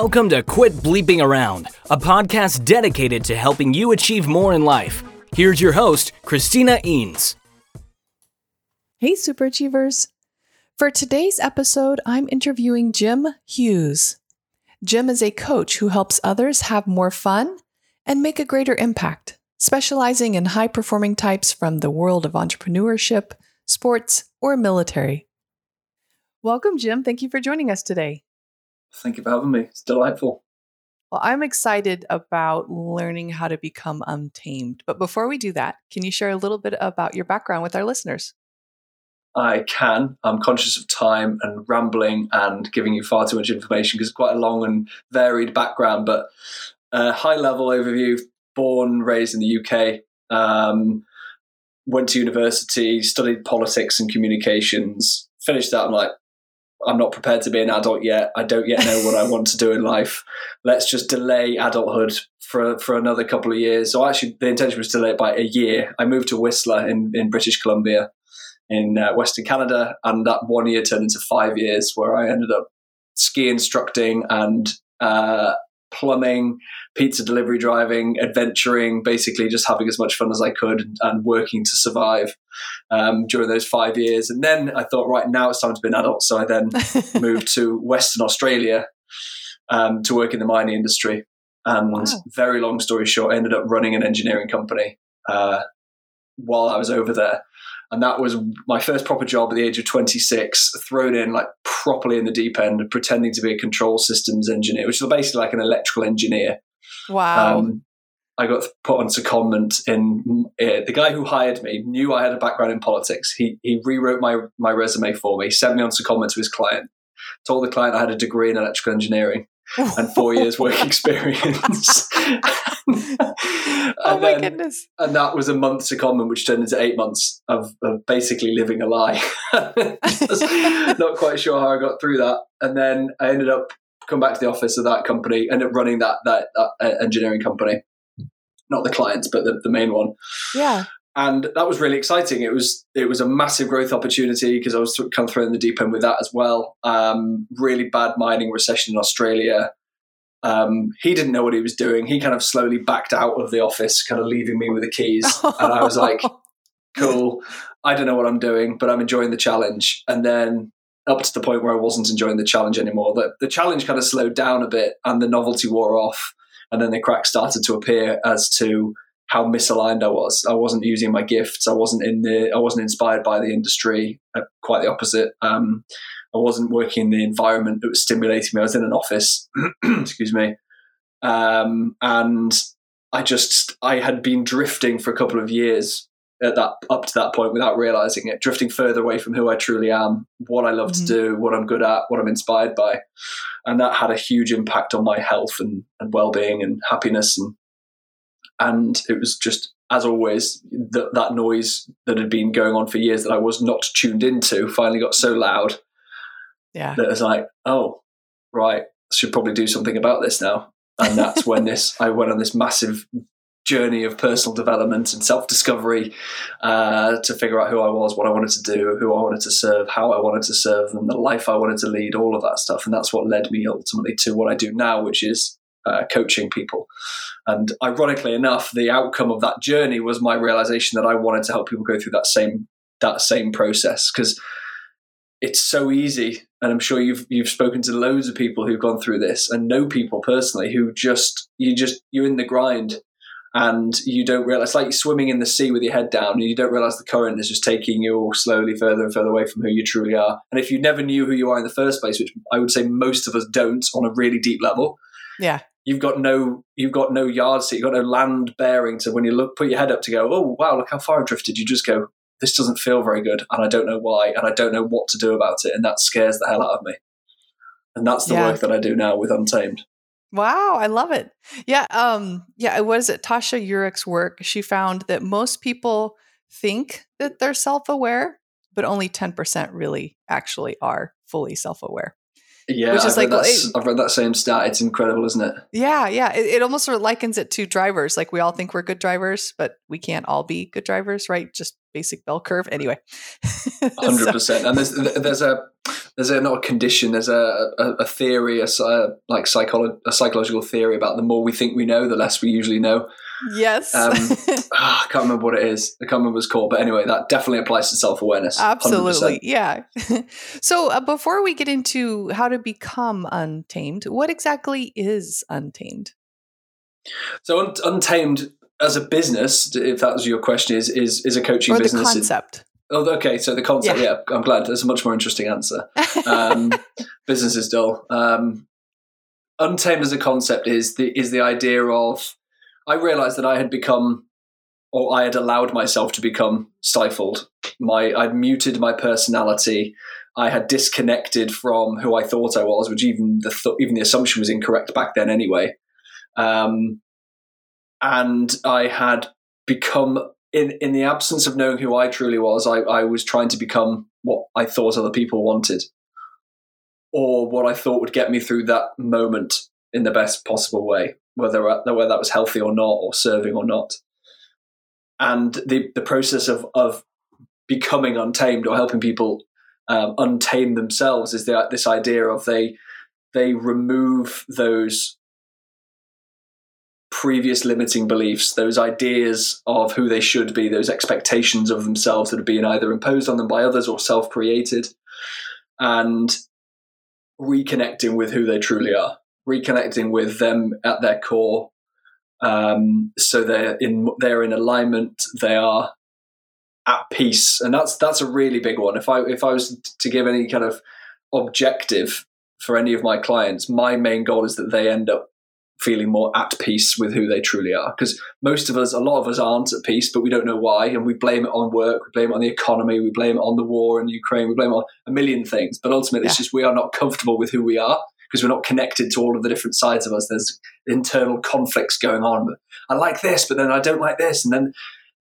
Welcome to Quit Bleeping Around, a podcast dedicated to helping you achieve more in life. Here's your host, Christina Eanes. Hey, super achievers. For today's episode, I'm interviewing Jim Hughes. Jim is a coach who helps others have more fun and make a greater impact, specializing in high performing types from the world of entrepreneurship, sports, or military. Welcome, Jim. Thank you for joining us today. Thank you for having me. It's delightful. Well, I'm excited about learning how to become untamed. But before we do that, can you share a little bit about your background with our listeners? I can. I'm conscious of time and rambling and giving you far too much information because it's quite a long and varied background. But uh, high level overview born, raised in the UK, um, went to university, studied politics and communications, finished that. I'm like, I'm not prepared to be an adult yet. I don't yet know what I want to do in life. Let's just delay adulthood for for another couple of years. So actually, the intention was to delay it by a year. I moved to Whistler in, in British Columbia, in uh, Western Canada, and that one year turned into five years, where I ended up ski instructing and uh, plumbing, pizza delivery driving, adventuring, basically just having as much fun as I could and, and working to survive um, during those five years. And then I thought, right now it's time to be an adult. So I then moved to Western Australia um, to work in the mining industry. And wow. very long story short, I ended up running an engineering company uh, while I was over there and that was my first proper job at the age of 26 thrown in like properly in the deep end pretending to be a control systems engineer which is basically like an electrical engineer. Wow. Um, I got put on secondment in uh, the guy who hired me knew I had a background in politics. He he rewrote my my resume for me, sent me on secondment to his client, told the client I had a degree in electrical engineering and four years work experience. oh my then, goodness! And that was a month secondment, which turned into eight months of, of basically living a lie. not quite sure how I got through that, and then I ended up come back to the office of that company, ended up running that that, that uh, engineering company, not the clients, but the, the main one. Yeah and that was really exciting. It was it was a massive growth opportunity because I was kind of thrown in the deep end with that as well. Um, really bad mining recession in Australia. Um, he didn't know what he was doing. He kind of slowly backed out of the office, kind of leaving me with the keys, and I was like, "Cool, I don't know what I'm doing, but I'm enjoying the challenge." And then up to the point where I wasn't enjoying the challenge anymore. The, the challenge kind of slowed down a bit, and the novelty wore off, and then the cracks started to appear as to how misaligned I was. I wasn't using my gifts. I wasn't in the. I wasn't inspired by the industry. Uh, quite the opposite. Um, I wasn't working in the environment that was stimulating me. I was in an office. excuse me. Um, and I just I had been drifting for a couple of years at that up to that point without realizing it, drifting further away from who I truly am, what I love mm-hmm. to do, what I'm good at, what I'm inspired by, and that had a huge impact on my health and, and well being and happiness and and it was just as always that that noise that had been going on for years that I was not tuned into finally got so loud yeah that it was like oh right should probably do something about this now and that's when this I went on this massive journey of personal development and self discovery uh, to figure out who I was, what I wanted to do, who I wanted to serve, how I wanted to serve them, the life I wanted to lead, all of that stuff. And that's what led me ultimately to what I do now, which is uh, coaching people. And ironically enough, the outcome of that journey was my realization that I wanted to help people go through that same that same process because it's so easy. And I'm sure you've you've spoken to loads of people who've gone through this and know people personally who just you just you're in the grind and you don't realize it's like swimming in the sea with your head down and you don't realize the current is just taking you slowly further and further away from who you truly are and if you never knew who you are in the first place which i would say most of us don't on a really deep level yeah you've got no you've got no yardstick, you've got no land bearing to when you look put your head up to go, oh wow, look how far I've drifted. You just go, this doesn't feel very good, and I don't know why, and I don't know what to do about it, and that scares the hell out of me. And that's the yeah. work that I do now with Untamed. Wow, I love it. Yeah, um, yeah. It was it Tasha Eurich's work? She found that most people think that they're self-aware, but only ten percent really actually are fully self-aware. Yeah, which is I've like read it, I've read that same stat. It's incredible, isn't it? Yeah, yeah. It, it, almost sort of likens it to drivers. Like we all think we're good drivers, but we can't all be good drivers, right? Just basic bell curve. Anyway, hundred percent. And there's there's a there's a not a condition. There's a a, a theory, a, a like psycholo- a psychological theory about the more we think we know, the less we usually know. Yes. Um, ah, I can't remember what it is. I can't remember what it's called, but anyway, that definitely applies to self awareness. Absolutely, yeah. so uh, before we get into how to become untamed, what exactly is untamed? So un- untamed as a business, if that was your question, is is is a coaching or the business. concept. Oh, okay. So the concept, yeah, Yeah. I'm glad. That's a much more interesting answer. Um, business is dull. Um, untamed as a concept is the is the idea of. I realized that I had become, or I had allowed myself to become stifled. My I'd muted my personality. I had disconnected from who I thought I was, which even the th- even the assumption was incorrect back then anyway. Um, and I had become in in the absence of knowing who I truly was, I, I was trying to become what I thought other people wanted, or what I thought would get me through that moment in the best possible way, whether whether that was healthy or not, or serving or not. And the the process of of becoming untamed or helping people um, untame themselves is the, this idea of they they remove those previous limiting beliefs, those ideas of who they should be, those expectations of themselves that have been either imposed on them by others or self created, and reconnecting with who they truly are, reconnecting with them at their core. Um, so they're in they're in alignment. They are at peace, and that's that's a really big one. If I if I was to give any kind of objective for any of my clients, my main goal is that they end up feeling more at peace with who they truly are. Because most of us, a lot of us aren't at peace, but we don't know why. And we blame it on work, we blame it on the economy, we blame it on the war in Ukraine, we blame it on a million things. But ultimately, it's just we are not comfortable with who we are because we're not connected to all of the different sides of us. There's internal conflicts going on. I like this, but then I don't like this. And then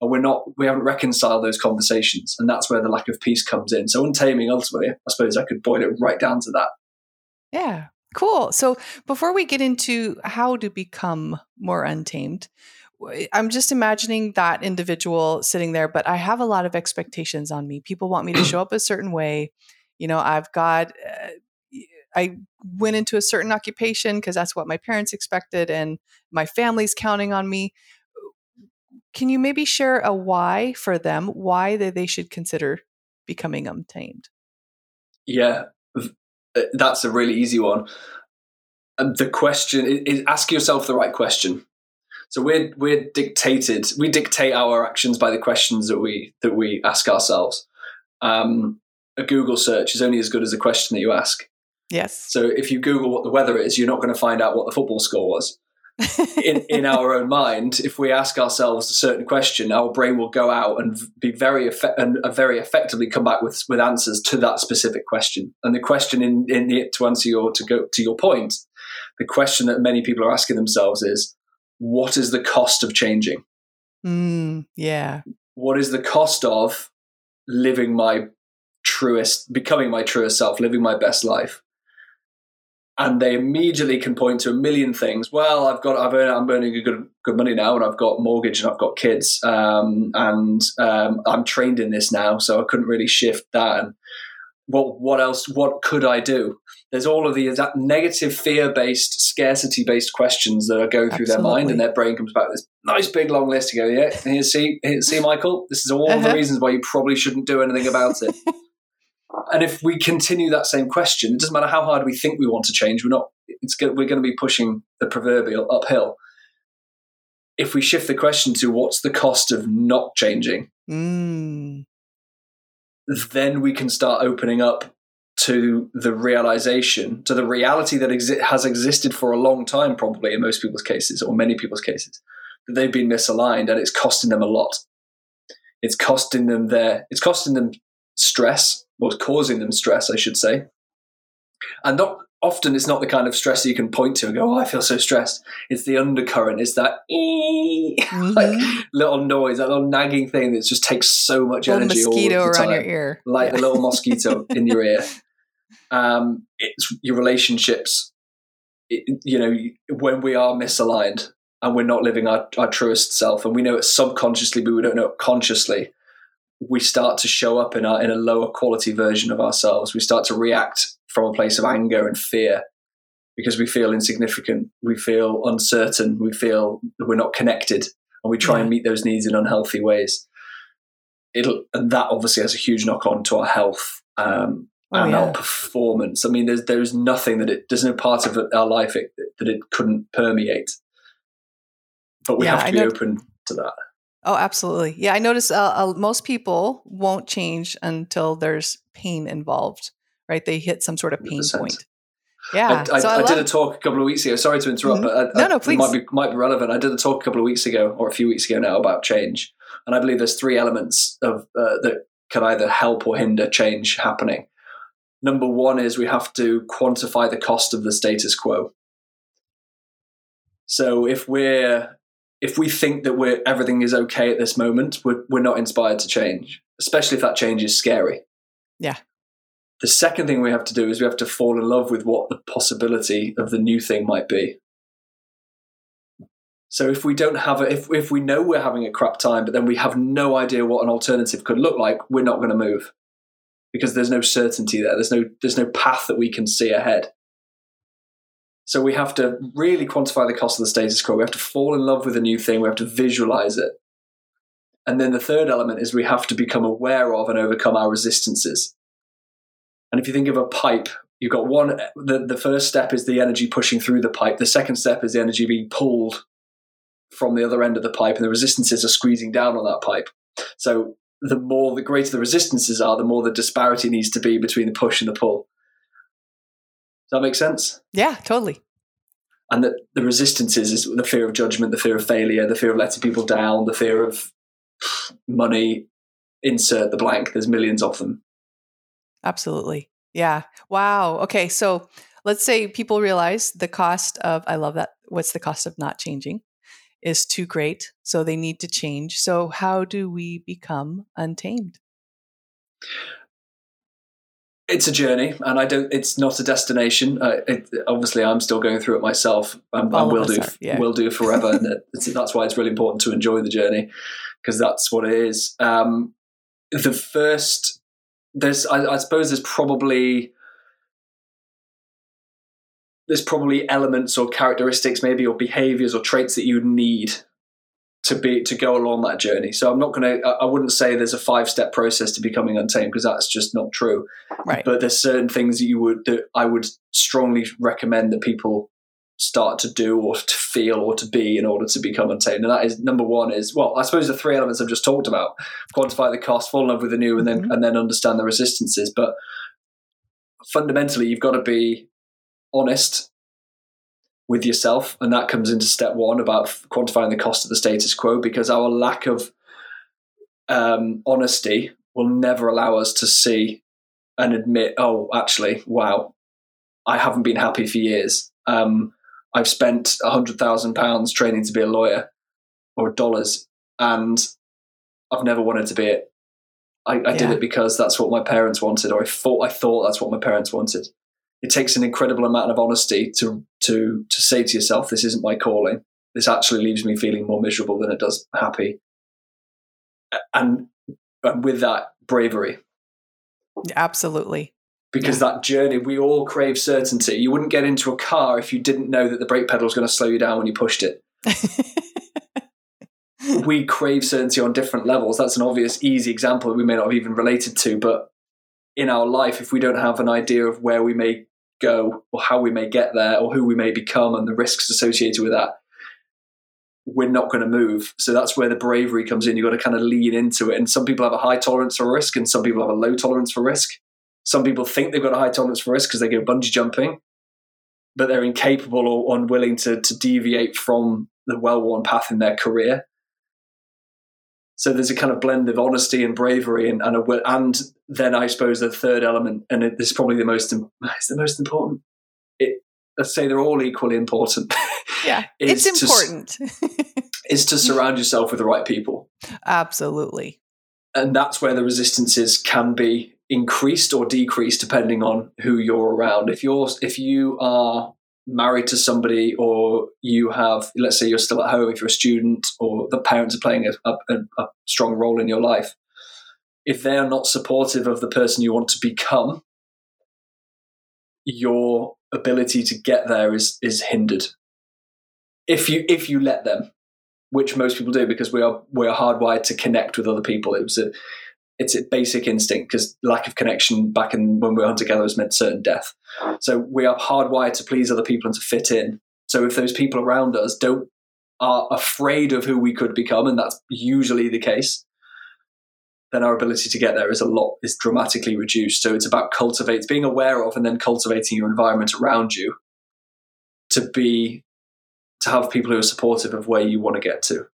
and we're not, we haven't reconciled those conversations. And that's where the lack of peace comes in. So untaming, ultimately, I suppose I could boil it right down to that. Yeah, cool. So before we get into how to become more untamed, I'm just imagining that individual sitting there, but I have a lot of expectations on me. People want me to show up a certain way. You know, I've got, uh, I went into a certain occupation because that's what my parents expected, and my family's counting on me. Can you maybe share a why for them, why they, they should consider becoming untamed? Yeah, uh, that's a really easy one. The question is, is ask yourself the right question. So we're we're dictated. We dictate our actions by the questions that we that we ask ourselves. Um, a Google search is only as good as the question that you ask. Yes. So if you Google what the weather is, you're not going to find out what the football score was. in, in our own mind, if we ask ourselves a certain question, our brain will go out and be very effe- and uh, very effectively come back with with answers to that specific question. And the question in in the, to answer your to go to your point, the question that many people are asking themselves is, what is the cost of changing? Mm, yeah. What is the cost of living my truest, becoming my truest self, living my best life? And they immediately can point to a million things. Well, I've got, I've earned, I'm earning a good, good money now, and I've got mortgage, and I've got kids, um, and um, I'm trained in this now, so I couldn't really shift that. And what, what else? What could I do? There's all of these that negative, fear-based, scarcity-based questions that are going through their mind, and their brain comes back with this nice big long list to go. Yeah, here, see, here, see, Michael, this is all Uh-huh. the reasons why you probably shouldn't do anything about it. And if we continue that same question, it doesn't matter how hard we think we want to change. We're not. It's we're going to be pushing the proverbial uphill. If we shift the question to what's the cost of not changing, Mm, then we can start opening up to the realization, to the reality that exi- has existed for a long time, probably in most people's cases or many people's cases, that they've been misaligned and it's costing them a lot. It's costing them their, it's costing them stress, it's causing them stress, I should say. And not often it's not the kind of stress you can point to and go, oh, I feel so stressed. It's the undercurrent, it's that "ee," like little noise, that little nagging thing that just takes so much Little energy. all mosquito the around your ear. like Yeah. the little mosquito in your ear. Um, it's your relationships. It, you know, when we are misaligned and we're not living our, our truest self, and we know it subconsciously, but we don't know it consciously. We start to show up in, our, in a lower quality version of ourselves. We start to react from a place of anger and fear because we feel insignificant, we feel uncertain, we feel that we're not connected, and we try yeah. and meet those needs in unhealthy ways. It'll, and that obviously has a huge knock on to our health um, oh, and yeah. our performance. I mean, there's there's nothing that it there's no part of our life it, that it couldn't permeate, but we yeah, have to be open to that. Oh, absolutely. Yeah, I notice uh, uh, most people won't change until there's pain involved, right? They hit some sort of pain 100%. point. Yeah, I, I, so I, I did a talk a couple of weeks ago. Sorry to interrupt, mm-hmm. but no, no, please. It might be might be relevant. I did a talk a couple of weeks ago, or a few weeks ago now, about change, and I believe there's three elements of uh, that can either help or hinder change happening. Number one is we have to quantify the cost of the status quo. So if we're if we think that we're everything is okay at this moment, we're we're not inspired to change, especially if that change is scary. Yeah. The second thing we have to do is we have to fall in love with what the possibility of the new thing might be. So if we don't have it, if if we know we're having a crap time, but then we have no idea what an alternative could look like, we're not going to move because there's no certainty there. There's no there's no path that we can see ahead. So we have to really quantify the cost of the status quo. We have to fall in love with a new thing. We have to visualize it. And then the third element is we have to become aware of and overcome our resistances. And if you think of a pipe, you've got one, the, the first step is the energy pushing through the pipe. The second step is the energy being pulled from the other end of the pipe, and the resistances are squeezing down on that pipe. So the more, the greater the resistances are, the more the disparity needs to be between the push and the pull that make sense? Yeah, totally. And that the resistances is the fear of judgment, the fear of failure, the fear of letting people down, the fear of money. Insert the blank. There's millions of them. Absolutely. Yeah. Wow. Okay. So let's say people realize the cost of, I love that. What's the cost of not changing? Is too great. So they need to change. So, how do we become untamed? It's a journey and i don't it's not a destination. Uh, it, obviously i'm still going through it myself and will do are, yeah. will do forever. And that's why it's really important to enjoy the journey because that's what it is. Um, the first there's I, I suppose there's probably there's probably elements or characteristics maybe or behaviors or traits that you need to be to go along that journey. So I'm not going to. I wouldn't say there's a five step process to becoming untamed because that's just not true. Right. But there's certain things that you would that I would strongly recommend that people start to do or to feel or to be in order to become untamed. And that is number one is well, I suppose the three elements I've just talked about: quantify the cost, fall in love with the new, and then mm-hmm. and then understand the resistances. But fundamentally, you've got to be honest with yourself. And that comes into step one about quantifying the cost of the status quo because our lack of um, honesty will never allow us to see and admit, oh, actually, wow, I haven't been happy for years. Um, I've spent a hundred thousand pounds training to be a lawyer or dollars, and I've never wanted to be it. I, I yeah. did it because that's what my parents wanted, or I thought I thought that's what my parents wanted it takes an incredible amount of honesty to to to say to yourself, "This isn't my calling. This actually leaves me feeling more miserable than it does happy." And, and with that, bravery. Absolutely. Because yeah. that journey, we all crave certainty. You wouldn't get into a car if you didn't know that the brake pedal was going to slow you down when you pushed it. we crave certainty on different levels. That's an obvious, easy example that we may not have even related to, but in our life, if we don't have an idea of where we may go or how we may get there or who we may become and the risks associated with that we're not going to move. So that's where the bravery comes in. You've got to kind of lean into it. And some people have a high tolerance for risk and some people have a low tolerance for risk. Some people think they've got a high tolerance for risk because they go bungee jumping but they're incapable or unwilling to, to deviate from the well-worn path in their career so there's a kind of blend of honesty and bravery, and and, a, and then I suppose the third element, and it, this is probably the most it's the most important. It let's say they're all equally important. Yeah, it's important. To, is to surround yourself with the right people. Absolutely. And that's where the resistances can be increased or decreased depending on who you're around. If you're if you are married to somebody or you have let's say you're still at home if you're a student or the parents are playing a, a, a strong role in your life if they are not supportive of the person you want to become, your ability to get there is is hindered. If you if you let them, which most people do because we are we are hardwired to connect with other people. It was a it's a basic instinct because lack of connection back in when we were hunter gatherers meant certain death. So we are hardwired to please other people and to fit in. So if those people around us don't are afraid of who we could become, and that's usually the case, then our ability to get there is a lot is dramatically reduced. So it's about cultivate being aware of and then cultivating your environment around you to be to have people who are supportive of where you want to get to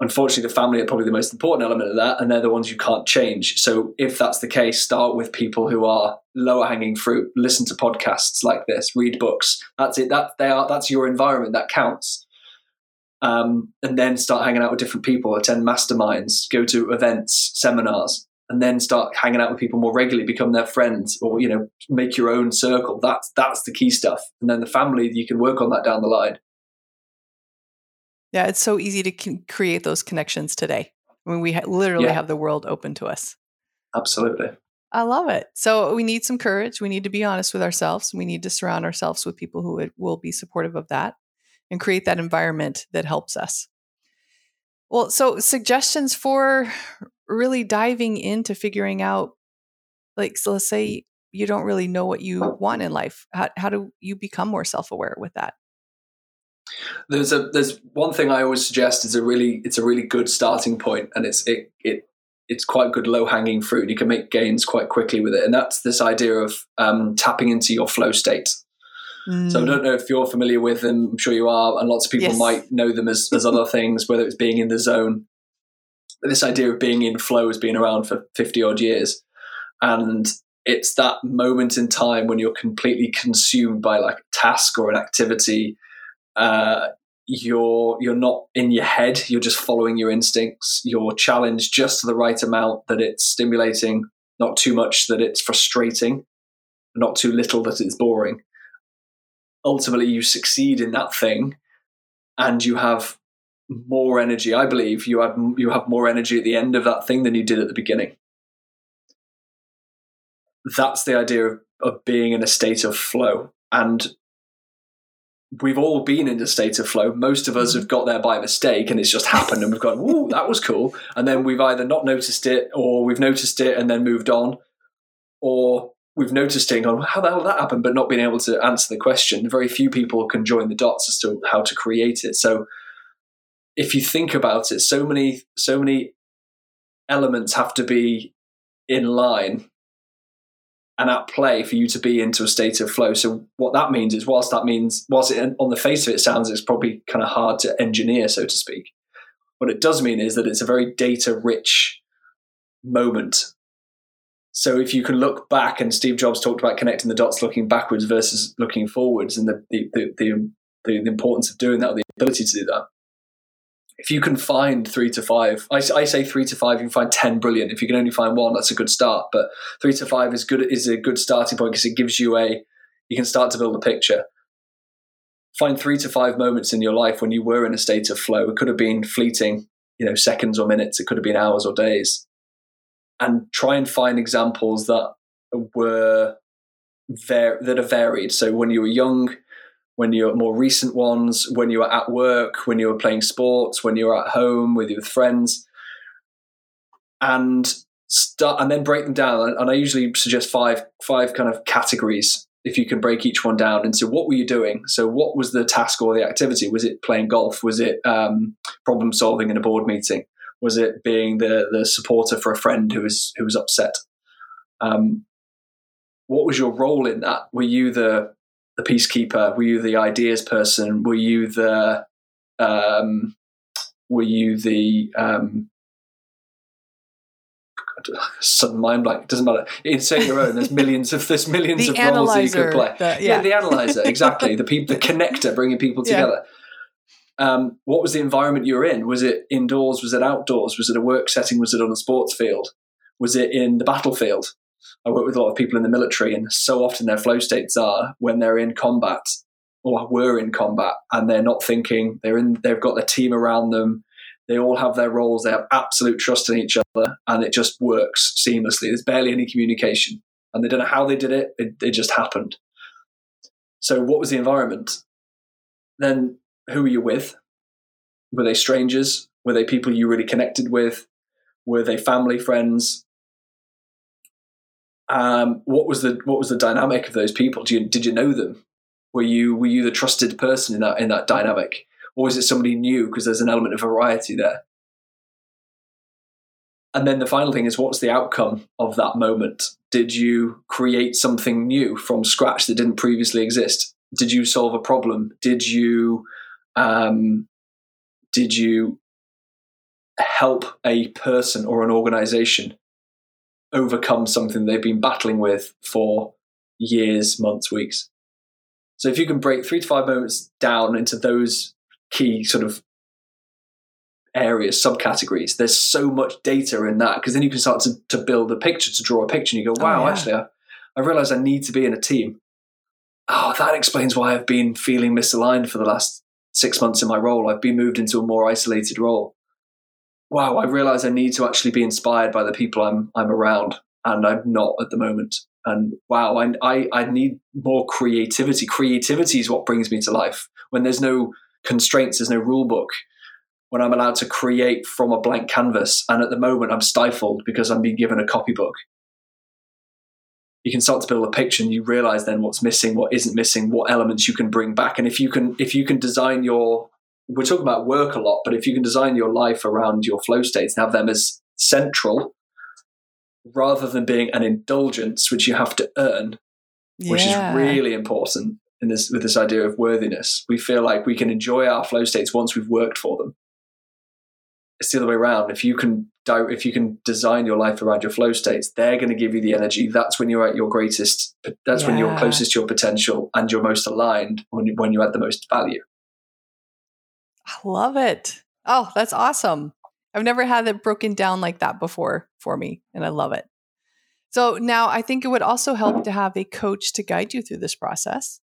unfortunately, the family are probably the most important element of that, and they're the ones you can't change. So, if that's the case, start with people who are lower hanging fruit. Listen to podcasts like this, read books. That's it. That they are. That's your environment. That counts. Um, and then start hanging out with different people. Attend masterminds. Go to events, seminars, and then start hanging out with people more regularly. Become their friends, or you know, make your own circle. That's that's the key stuff. And then the family, you can work on that down the line. Yeah, it's so easy to create those connections today. I mean, we ha- literally yeah. have the world open to us. Absolutely. I love it. So we need some courage. We need to be honest with ourselves. We need to surround ourselves with people who would, will be supportive of that and create that environment that helps us. Well, so suggestions for really diving into figuring out, like, so let's say you don't really know what you want in life. How, how do you become more self aware with that? There's a there's one thing I always suggest is a really it's a really good starting point, and it's it it it's quite good low hanging fruit. And you can make gains quite quickly with it, and that's this idea of um, tapping into your flow state. Mm. So I don't know if you're familiar with them. I'm sure you are, and lots of people yes. might know them as as other things, whether it's being in the zone. But this idea of being in flow has been around for fifty odd years, and it's that moment in time when you're completely consumed by like a task or an activity uh, you're you're not in your head. You're just following your instincts. You're challenged just to the right amount that it's stimulating, not too much that it's frustrating, not too little that it's boring. Ultimately, you succeed in that thing, and you have more energy. I believe you have you have more energy at the end of that thing than you did at the beginning. That's the idea of, of being in a state of flow. And we've all been in a state of flow. Most of us mm-hmm. have got there by mistake and it's just happened and we've gone, ooh, that was cool. And then we've either not noticed it or we've noticed it and then moved on. Or we've noticed it and gone, how the hell did that happen? But not being able to answer the question. Very few people can join the dots as to how to create it. So if you think about it, so many, so many elements have to be in line and at play for you to be into a state of flow. So what that means is, whilst that means, whilst it, on the face of it sounds it's probably kind of hard to engineer, so to speak, what it does mean is that it's a very data rich moment. So if you can look back, and Steve Jobs talked about connecting the dots, looking backwards versus looking forwards, and the the the, the, the importance of doing that, or the ability to do that if you can find three to five, I, I, say three to five, you can find ten brilliant. If you can only find one, that's a good start. But three to five is good is a good starting point because it gives you a you can start to build a picture. Find three to five moments in your life when you were in a state of flow. It could have been fleeting, you know, seconds or minutes. It could have been hours or days, and try and find examples that were var- that are varied. So when you were young, when you're more recent ones, when you are at work, when you are playing sports, when you're at home with your friends, and start and then break them down. And I usually suggest five five kind of categories. If you can break each one down into what were you doing? So, what was the task or the activity? Was it playing golf? Was it um, problem solving in a board meeting? Was it being the the supporter for a friend who was who was upset? Um, what was your role in that? Were you the the peacekeeper? Were you the ideas person? Were you the um, were you the um, sudden mind blank. It doesn't matter. Insert your own. There's millions of there's millions of roles that you could play. The, yeah. yeah. the analyzer exactly. the people, the connector, bringing people together. Yeah. Um, what was the environment you were in? Was it indoors? Was it outdoors? Was it a work setting? Was it on a sports field? Was it in the battlefield? I work with a lot of people in the military, and so often their flow states are when they're in combat or were in combat, and they're not thinking. They're in. They've got their team around them. They all have their roles. They have absolute trust in each other, and it just works seamlessly. There's barely any communication, and they don't know how they did it. It, it just happened. So, what was the environment? Then, who were you with? Were they strangers? Were they people you really connected with? Were they family, friends? Um, what was the what was the dynamic of those people? Did you, did you know them? Were you were you the trusted person in that in that dynamic, or was it somebody new? Because there's an element of variety there. And then the final thing is, what's the outcome of that moment? Did you create something new from scratch that didn't previously exist? Did you solve a problem? Did you um, did you help a person or an organization overcome something they've been battling with for years, months, weeks? So if you can break three to five moments down into those key sort of areas, subcategories, there's so much data in that because then you can start to, to build a picture, to draw a picture, and you go, oh, wow, oh, yeah. actually, I, I realize I need to be in a team. Oh, that explains why I've been feeling misaligned for the last six months in my role. I've been moved into a more isolated role. Wow, I realize I need to actually be inspired by the people I'm I'm around, and I'm not at the moment. And wow, I I, I need more creativity. Creativity is what brings me to life. When there's no constraints, there's no rule book. When I'm allowed to create from a blank canvas, and at the moment I'm stifled because I'm being given a copybook you can start to build a picture and you realize then what's missing what isn't missing what elements you can bring back and if you can if you can design your we're talking about work a lot but if you can design your life around your flow states and have them as central rather than being an indulgence which you have to earn yeah. which is really important in this with this idea of worthiness we feel like we can enjoy our flow states once we've worked for them it's the other way around. If you can if you can design your life around your flow states, they're going to give you the energy. That's when you're at your greatest. That's yeah. when you're closest to your potential and you're most aligned when you, when you add the most value. I love it. Oh, that's awesome. I've never had it broken down like that before for me, and I love it. So now I think it would also help to have a coach to guide you through this process.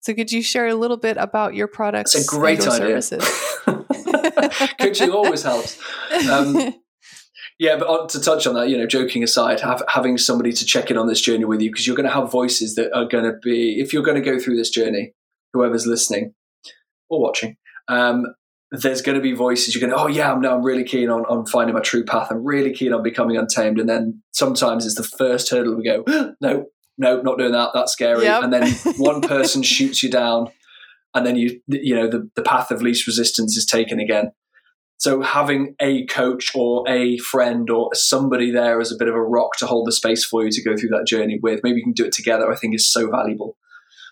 So could you share a little bit about your products? It's a great idea. Coaching always helps. Um, yeah, but to touch on that, you know, joking aside, have, having somebody to check in on this journey with you because you're going to have voices that are going to be, if you're going to go through this journey, whoever's listening or watching, um, there's going to be voices you're going to, oh yeah, I'm, I'm really keen on, on finding my true path. I'm really keen on becoming untamed. And then sometimes it's the first hurdle we go, no, no, not doing that. That's scary. Yep. And then one person shoots you down and then you you know the, the path of least resistance is taken again so having a coach or a friend or somebody there as a bit of a rock to hold the space for you to go through that journey with maybe you can do it together i think is so valuable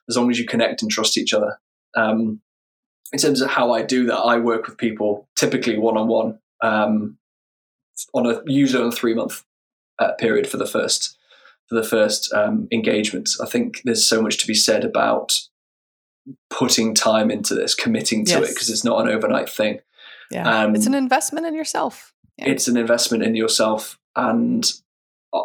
as long as you connect and trust each other um, in terms of how i do that i work with people typically one-on-one um, on a usually on a three month uh, period for the first for the first um, engagement i think there's so much to be said about putting time into this, committing to yes. it because it's not an overnight thing. Yeah, um, it's an investment in yourself. Yeah. It's an investment in yourself, and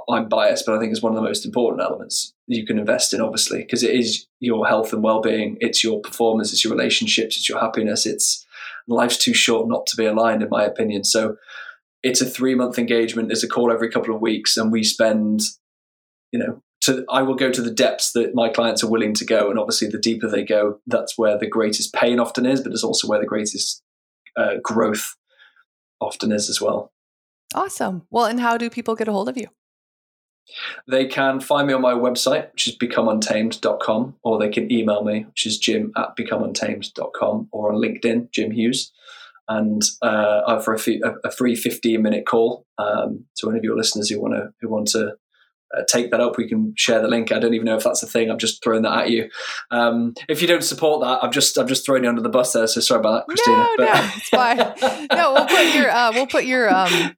I'm biased, but I think it's one of the most important elements you can invest in, obviously, because it is your health and well-being. It's your performance. It's your relationships. It's your happiness. It's life's too short not to be aligned, in my opinion. So it's a three-month engagement. There's a call every couple of weeks, and we spend, you know, to I will go to the depths that my clients are willing to go, and obviously the deeper they go, that's where the greatest pain often is, but it's also where the greatest uh, growth often is as well. Awesome. Well, and how do people get a hold of you? They can find me on my website, which is becomeuntamed.com, or they can email me, which is jim at becomeuntamed.com, or on LinkedIn, Jim Hughes. And uh, I offer a, a, free 15 minute call um, to any of your listeners who want to who want to uh, take that up, we can share the link. I don't even know if that's a thing. I'm just throwing that at you. Um, if you don't support that, I'm just I'm just throwing you under the bus there. So sorry about that, Christina. No, but- no, it's fine. no, we'll put your uh, we'll put your um,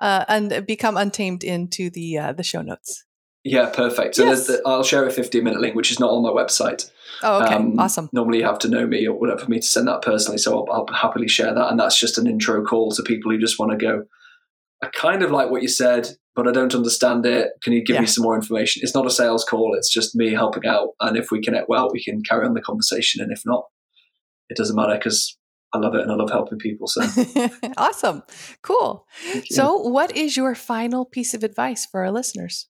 uh, and become untamed into the uh, the show notes. Yeah, perfect. So yes. the, I'll share a 15 minute link, which is not on my website. Oh, okay. Um, awesome. Normally, you have to know me or whatever for me to send that personally. So I'll, I'll happily share that. And that's just an intro call to people who just want to go, I kind of like what you said, but I don't understand it. Can you give yeah. me some more information? It's not a sales call, it's just me helping out. And if we connect well, we can carry on the conversation. And if not, it doesn't matter because I love it and I love helping people. So awesome. Cool. So, what is your final piece of advice for our listeners?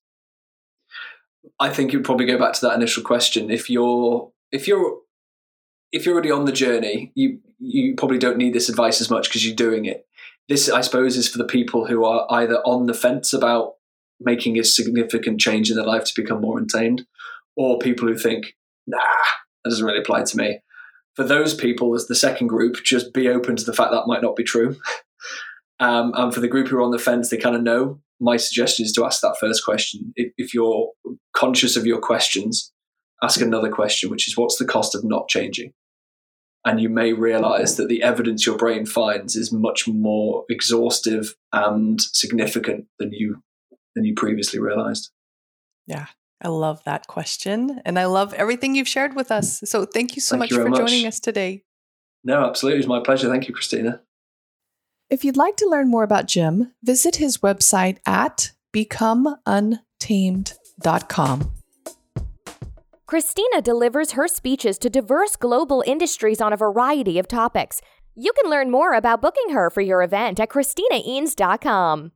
I think you'd probably go back to that initial question. If you're if you're if you're already on the journey, you you probably don't need this advice as much because you're doing it. This, I suppose, is for the people who are either on the fence about making a significant change in their life to become more entertained, or people who think, nah, that doesn't really apply to me. For those people, as the second group, just be open to the fact that might not be true. um, and for the group who are on the fence, they kind of know. My suggestion is to ask that first question. If, if you're conscious of your questions, ask another question, which is what's the cost of not changing? And you may realize that the evidence your brain finds is much more exhaustive and significant than you than you previously realized. Yeah, I love that question. And I love everything you've shared with us. So thank you so Thank much you for much. joining us today. No, absolutely. It's my pleasure. Thank you, Christina. If you'd like to learn more about Jim, visit his website at becomeuntamed.com. Christina delivers her speeches to diverse global industries on a variety of topics. You can learn more about booking her for your event at ChristinaEanes.com.